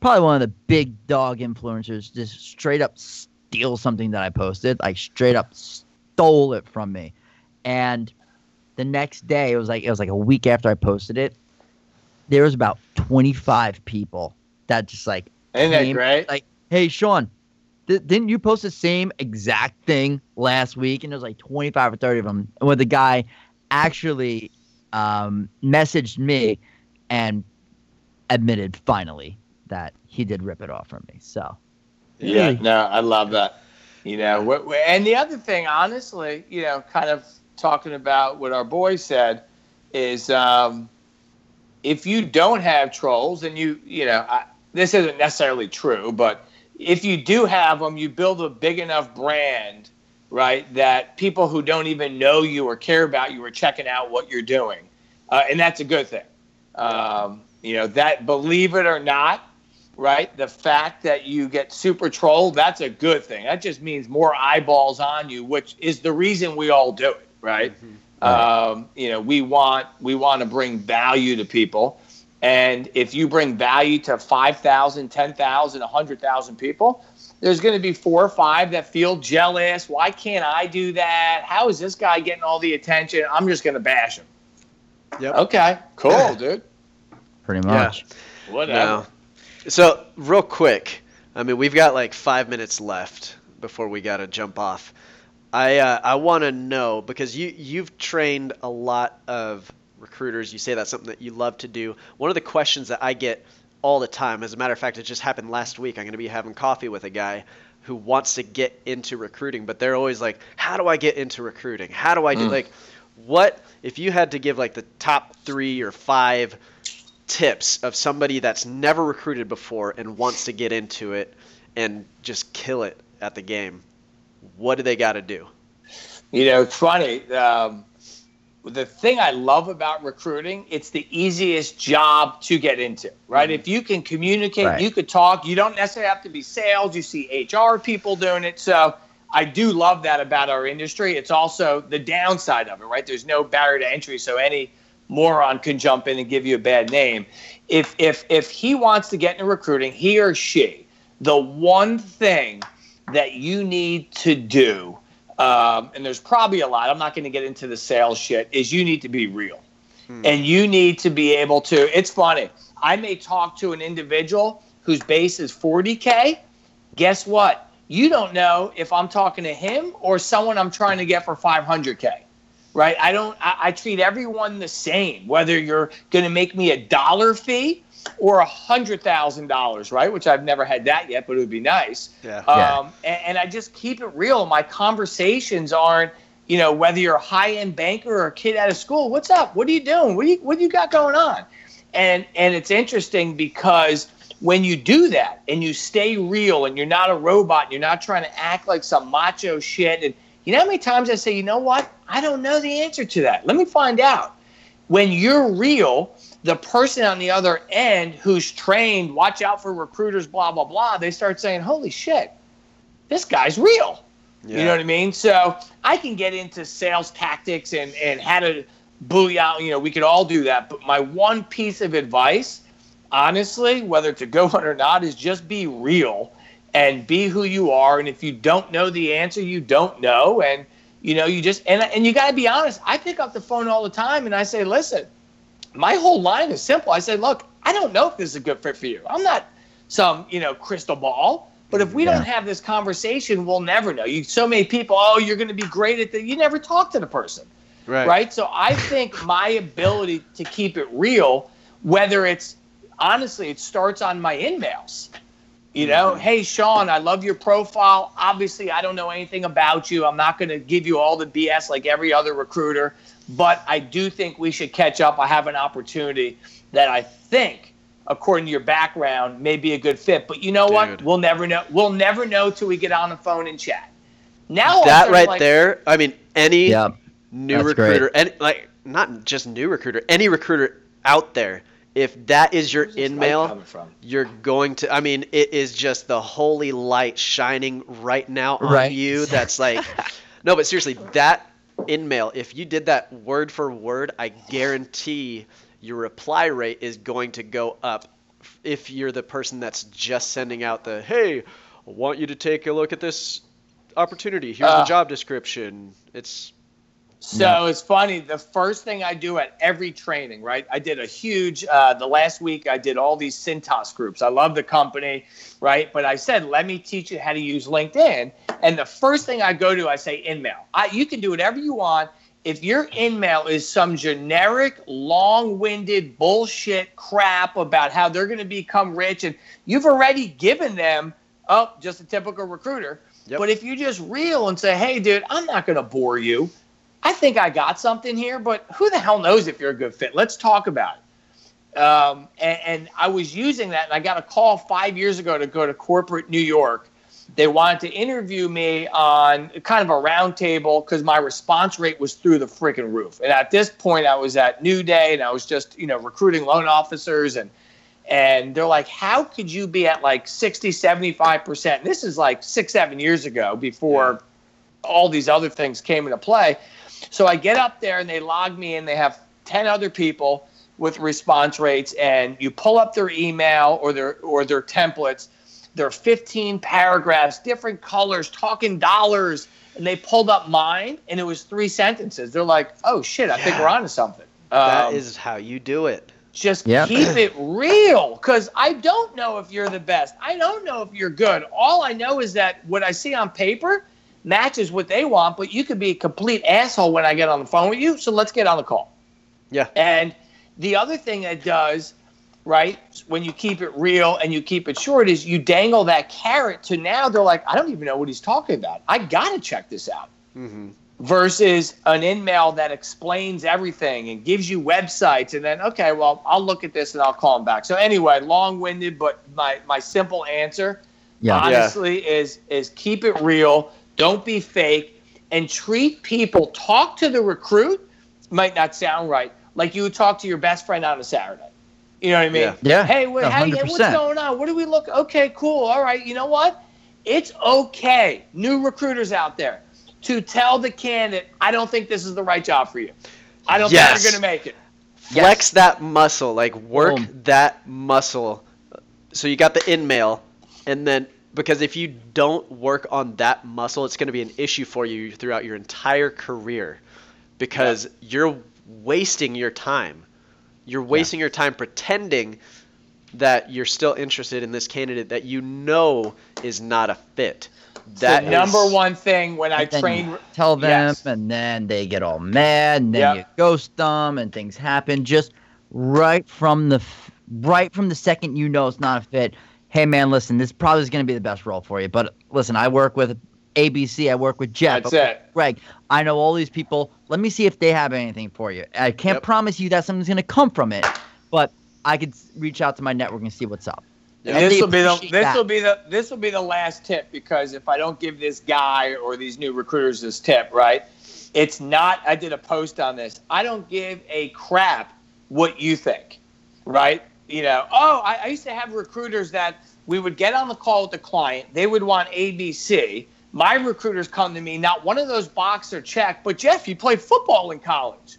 probably one of the big dog influencers just straight up steal something that I posted, like straight up stole it from me. And the next day, it was like it was like a week after I posted it. There was about 25 people that just like Isn't that great? Like, hey, Sean, th- didn't you post the same exact thing last week? And there was like 25 or 30 of them. And where the guy actually um, messaged me and admitted finally that he did rip it off from me. So, Yeah, Really? no, I love that. You know, and the other thing, honestly, you know, kind of talking about what our boy said is um, if you don't have trolls and you, you know, I, this isn't necessarily true, but if you do have them, you build a big enough brand, right, that people who don't even know you or care about you are checking out what you're doing, uh, and that's a good thing. Um, you know that, believe it or not, right? The fact that you get super trolled, that's a good thing. That just means more eyeballs on you, which is the reason we all do it, right? Mm-hmm. Um, you know, we want we want to bring value to people. And if you bring value to 5,000, 10,000, 100,000 people, there's going to be four or five that feel jealous. Why can't I do that? How is this guy getting all the attention? I'm just going to bash him. Yep. Okay. Cool, dude. Pretty much. Yeah. Whatever. So, real quick, I mean, we've got like five minutes left before we got to jump off. I uh, I want to know because you you've trained a lot of recruiters. You say that's something that you love to do. One of the questions that I get all the time, as a matter of fact, it just happened last week. I'm going to be having coffee with a guy who wants to get into recruiting, but they're always like, "How do I get into recruiting? How do I do mm. like what if you had to give like the top 3 or 5 tips of somebody that's never recruited before and wants to get into it and just kill it at the game? What do they got to do? You know, it's funny. Um, the thing I love about recruiting, it's the easiest job to get into, right? Mm-hmm. If you can communicate, right. you could talk, you don't necessarily have to be sales, you see HR people doing it. So I do love that about our industry. It's also the downside of it, right? There's no barrier to entry, so any moron can jump in and give you a bad name. If if if he wants to get into recruiting, he or she, the one thing that you need to do um, and there's probably a lot. I'm not going to get into the sales shit. Is you need to be real, hmm. and you need to be able to. It's funny. I may talk to an individual whose base is 40k. Guess what? You don't know if I'm talking to him or someone I'm trying to get for 500k. Right? I don't. I, I treat everyone the same. Whether you're going to make me a dollar fee or a hundred thousand dollars, right? Which I've never had that yet, but it would be nice. Yeah. Um, yeah. And, and, I just keep it real. My conversations aren't, you know, whether you're a high end banker or a kid out of school. What's up? What are you doing? What do you What do you got going on? And and it's interesting because when you do that and you stay real and you're not a robot, and you're not trying to act like some macho shit. And you know how many times I say, you know what? I don't know the answer to that. Let me find out. When you're real the person on the other end who's trained, watch out for recruiters, blah, blah, blah, they start saying, holy shit, this guy's real. Yeah. You know what I mean? So I can get into sales tactics and, and how to booyah, you know, we could all do that. But my one piece of advice, honestly, whether it's a good one or not, is just be real and be who you are. And if you don't know the answer, you don't know. And, you know, you just, and, and you got to be honest. I pick up the phone all the time and I say, listen, my whole line is simple. I said, look, I don't know if this is a good fit for you. I'm not some, you know, crystal ball. But if we yeah. don't have this conversation, we'll never know. You so many people, oh, you're going to be great at that. You never talk to the person. Right. Right. So I think my ability to keep it real, whether it's honestly, it starts on my emails. You know, mm-hmm. hey Sean, I love your profile. Obviously, I don't know anything about you. I'm not going to give you all the BS like every other recruiter but I do think we should catch up. I have an opportunity that I think, according to your background, may be a good fit. But you know Dude. what? We'll never know. We'll never know till we get on the phone and chat. Now that right like, there, I mean, any yeah, new recruiter, any like not just new recruiter, any recruiter out there, if that is your InMail, you're going to. I mean, it is just the holy light shining right now on right. you. That's like, no, but seriously, that InMail, if you did that word for word, I guarantee your reply rate is going to go up if you're the person that's just sending out the hey, I want you to take a look at this opportunity. Here's uh, the job description. It's so it's funny. The first thing I do at every training, right? I did a huge. Uh, the last week I did all these Cintas groups. I love the company, right? But I said, let me teach you how to use LinkedIn. And the first thing I go to, I say InMail. I, you can do whatever you want. If your InMail is some generic, long-winded bullshit crap about how they're going to become rich, and you've already given them, oh, just a typical recruiter. Yep. But if you just reel and say, hey, dude, I'm not going to bore you I think I got something here, but who the hell knows if you're a good fit? Let's talk about it. Um, and, and I was using that, and I got a call five years ago to go to corporate New York. They wanted to interview me on kind of a roundtable because my response rate was through the freaking roof. And at this point, I was at New Day, and I was just you know recruiting loan officers and and they're like how could you be at like 60 75% this is like six seven years ago before all these other things came into play so i get up there and they log me in they have 10 other people with response rates and you pull up their email or their or their templates they're 15 paragraphs different colors talking dollars and they pulled up mine and it was three sentences they're like oh shit i think we're onto something That Um, is how you do it. just Yep. keep it real because I don't know if you're the best. I don't know if you're good. All I know is that what I see on paper matches what they want, but you could be a complete asshole when I get on the phone with you. So let's get on the call. Yeah. And the other thing that does, right, when you keep it real and you keep it short, is you dangle that carrot to now they're like, I don't even know what he's talking about. I got to check this out hmm versus an email that explains everything and gives you websites and then okay well i'll look at this and i'll call him back so anyway long-winded but my my simple answer Yeah. honestly is is keep it real don't be fake. And treat people talk to the recruit might not sound right. Like you would talk to your best friend on a saturday. You know what i mean? Yeah. Yeah. hey what, how you, what's going on? What do we look okay cool all right you know what? It's okay. New recruiters out there to tell the candidate i don't think this is the right job for you. I don't Yes. think you're going to make it. Flex that muscle, like work Boom. that muscle. So you got the in mail, and then because if you don't work on that muscle, it's going to be an issue for you throughout your entire career because you're wasting your time. You're wasting your time pretending that you're still interested in this candidate that you know is not a fit. That the number is- one thing when i train tell them, Yes. and then they get all mad, and then Yep. you ghost them, and things happen. Just right from the right from the second you know it's not a fit. Hey man, listen, this probably is going to be the best role for you. But listen, I work with ABC, I work with Jeff, That's I it. Greg. I know all these people. Let me see if they have anything for you. I can't Yep. promise you that something's going to come from it, but I could reach out to my network and see what's up. Yeah. And this will be the this that. will be the this will be the last tip because if I don't give this guy or these new recruiters this tip, right? It's not. I did a post on this. I don't give a crap what you think, right? You know. Oh, I, I used to have recruiters that we would get on the call with the client. They would want ABC. My recruiters come to me. Not one of those boxes are checked. But Jeff, you played football in college.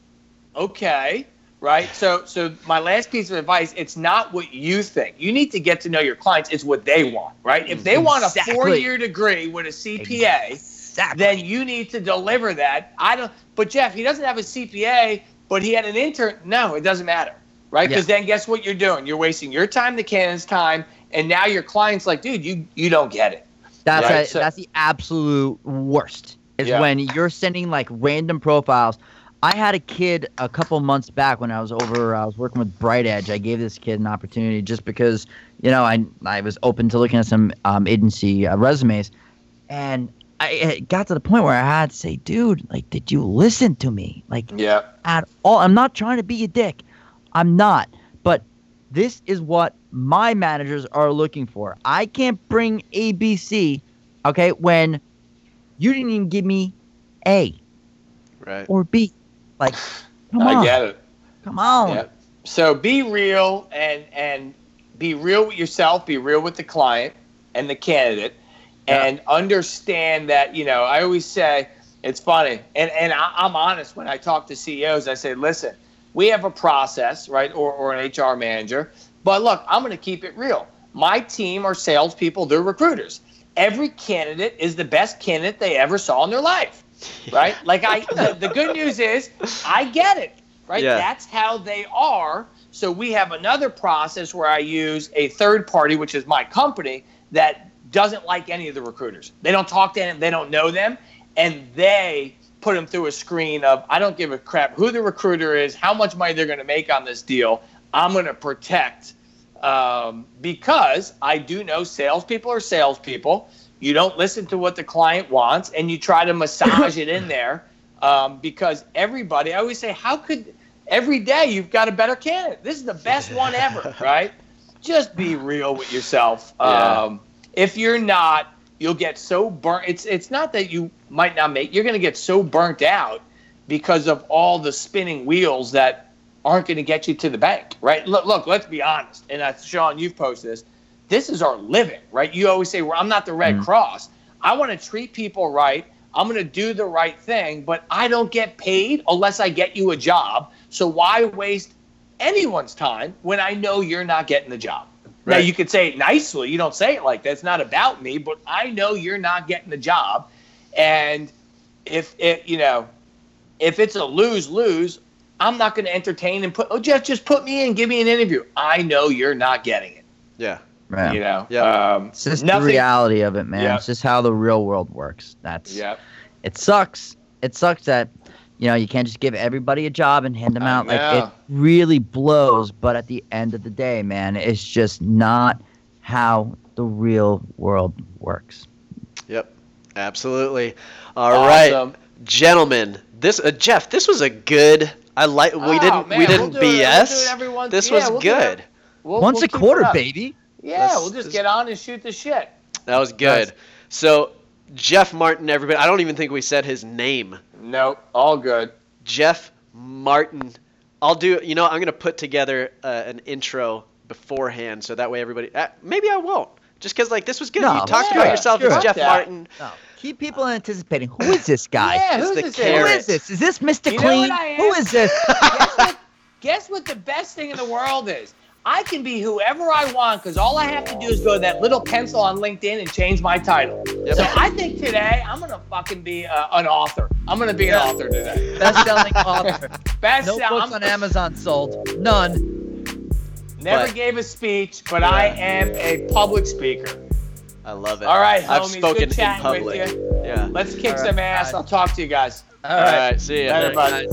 Okay right? So, so my last piece of advice: it's not what you think. You need to get to know your clients. It's what they want, right? If they want a four-year degree with a CPA, Exactly. then you need to deliver that. I don't. But Jeff, he doesn't have a CPA, but he had an intern. No, it doesn't matter, right? Because then guess what you're doing? You're wasting your time, the candidate's time, and now your client's like, dude, you you don't get it. That's Right, a, so- that's the absolute worst. Is Yeah. when you're sending like random profiles. I had a kid a couple months back when I was over. I was working with Bright Edge. I gave this kid an opportunity just because you know I I was open to looking at some um, agency uh, resumes, and I it got to the point where I had to say, dude, like, did you listen to me? Like, Yeah. at all. I'm not trying to be a dick. I'm not. But this is what my managers are looking for. I can't bring ABC, okay, when you didn't even give me A right. or B. Like, come I on. get it. Come on. Yeah. So be real and and be real with yourself, be real with the client and the candidate, and understand that you know. I always say it's funny, and and I, I'm honest when I talk to CEOs. I say, listen, we have a process, right, or or an HR manager, but look, I'm going to keep it real. My team are salespeople; they're recruiters. Every candidate is the best candidate they ever saw in their life, right? Like I, the, the good news is, I get it right? Yeah. That's how they are. So we have another process where I use a third party, which is my company, that doesn't like any of the recruiters. They don't talk to them, they don't know them, and they put them through a screen of I don't give a crap who the recruiter is, how much money they're going to make on this deal. I'm going to protect um, because I do know salespeople are salespeople. You don't listen to what the client wants, and you try to massage it in there um, because everybody. I always say, how could every day you've got a better candidate. This is the best one ever, right? Just be real with yourself. Yeah. Um, if you're not, you'll get so burnt. It's it's not that you might not make. You're going to get so burnt out because of all the spinning wheels that aren't going to get you to the bank, right? Look, look. Let's be honest. And uh, Sean, you've posted this. This is our living, right? You always say, "Well, I'm not the Red Mhm. Cross. I want to treat people right. I'm going to do the right thing, but I don't get paid unless I get you a job. So why waste anyone's time when I know you're not getting the job?" Now you could say it nicely. You don't say it like that. It's not about me, but I know you're not getting the job. And if it, you know, if it's a lose lose, I'm not going to entertain and put. Oh, Jeff, just put me in. Give me an interview. I know you're not getting it. Yeah. Right. You know. Yeah. Um, It's just nothing. the reality of it, man. Yeah. It's just how the real world works. That's Yeah. it sucks. It sucks that you know you can't just give everybody a job and hand them I out. Like know. it really blows. But at the end of the day, man, it's just not how the real world works. Yep. Absolutely. All right, Awesome. gentlemen. This uh, Jeff. This was a good. I like. We Oh, didn't. man, we we'll didn't it- we'll do BS. it every this yeah, was we'll do good. We'll- Once we'll a quarter, baby. Yeah, Let's- we'll just let's- get on and shoot the shit. That was good. So, Jeff Martin, everybody. I don't even think we said his name. Nope, all good. Jeff Martin. I'll do. You know, I'm gonna put together uh, an intro beforehand, so that way everybody. Uh, maybe I won't. Just because like this was good. No, you talked yeah, about yourself sure. as Jeff Yeah. Martin. No. Keep people anticipating. Who is this guy? Yeah, who's the this? Who carrot. is this? Is this Mr. You know Clean? what I am? Who is this? guess, what, guess what the best thing in the world is? I can be whoever I want because all I have to do is go to that little pencil on LinkedIn and change my title. Yep. So I think today I'm gonna fucking be uh, an author. I'm gonna be an author today. Best-selling author. Best No books on Amazon sold. None. Never But- gave a speech, but I am a public speaker. I love it. All right, I've homies, spoken good in public. you. Yeah. Let's kick right, some ass. I'll talk to you guys. All All right. right. See ya. Later, bud.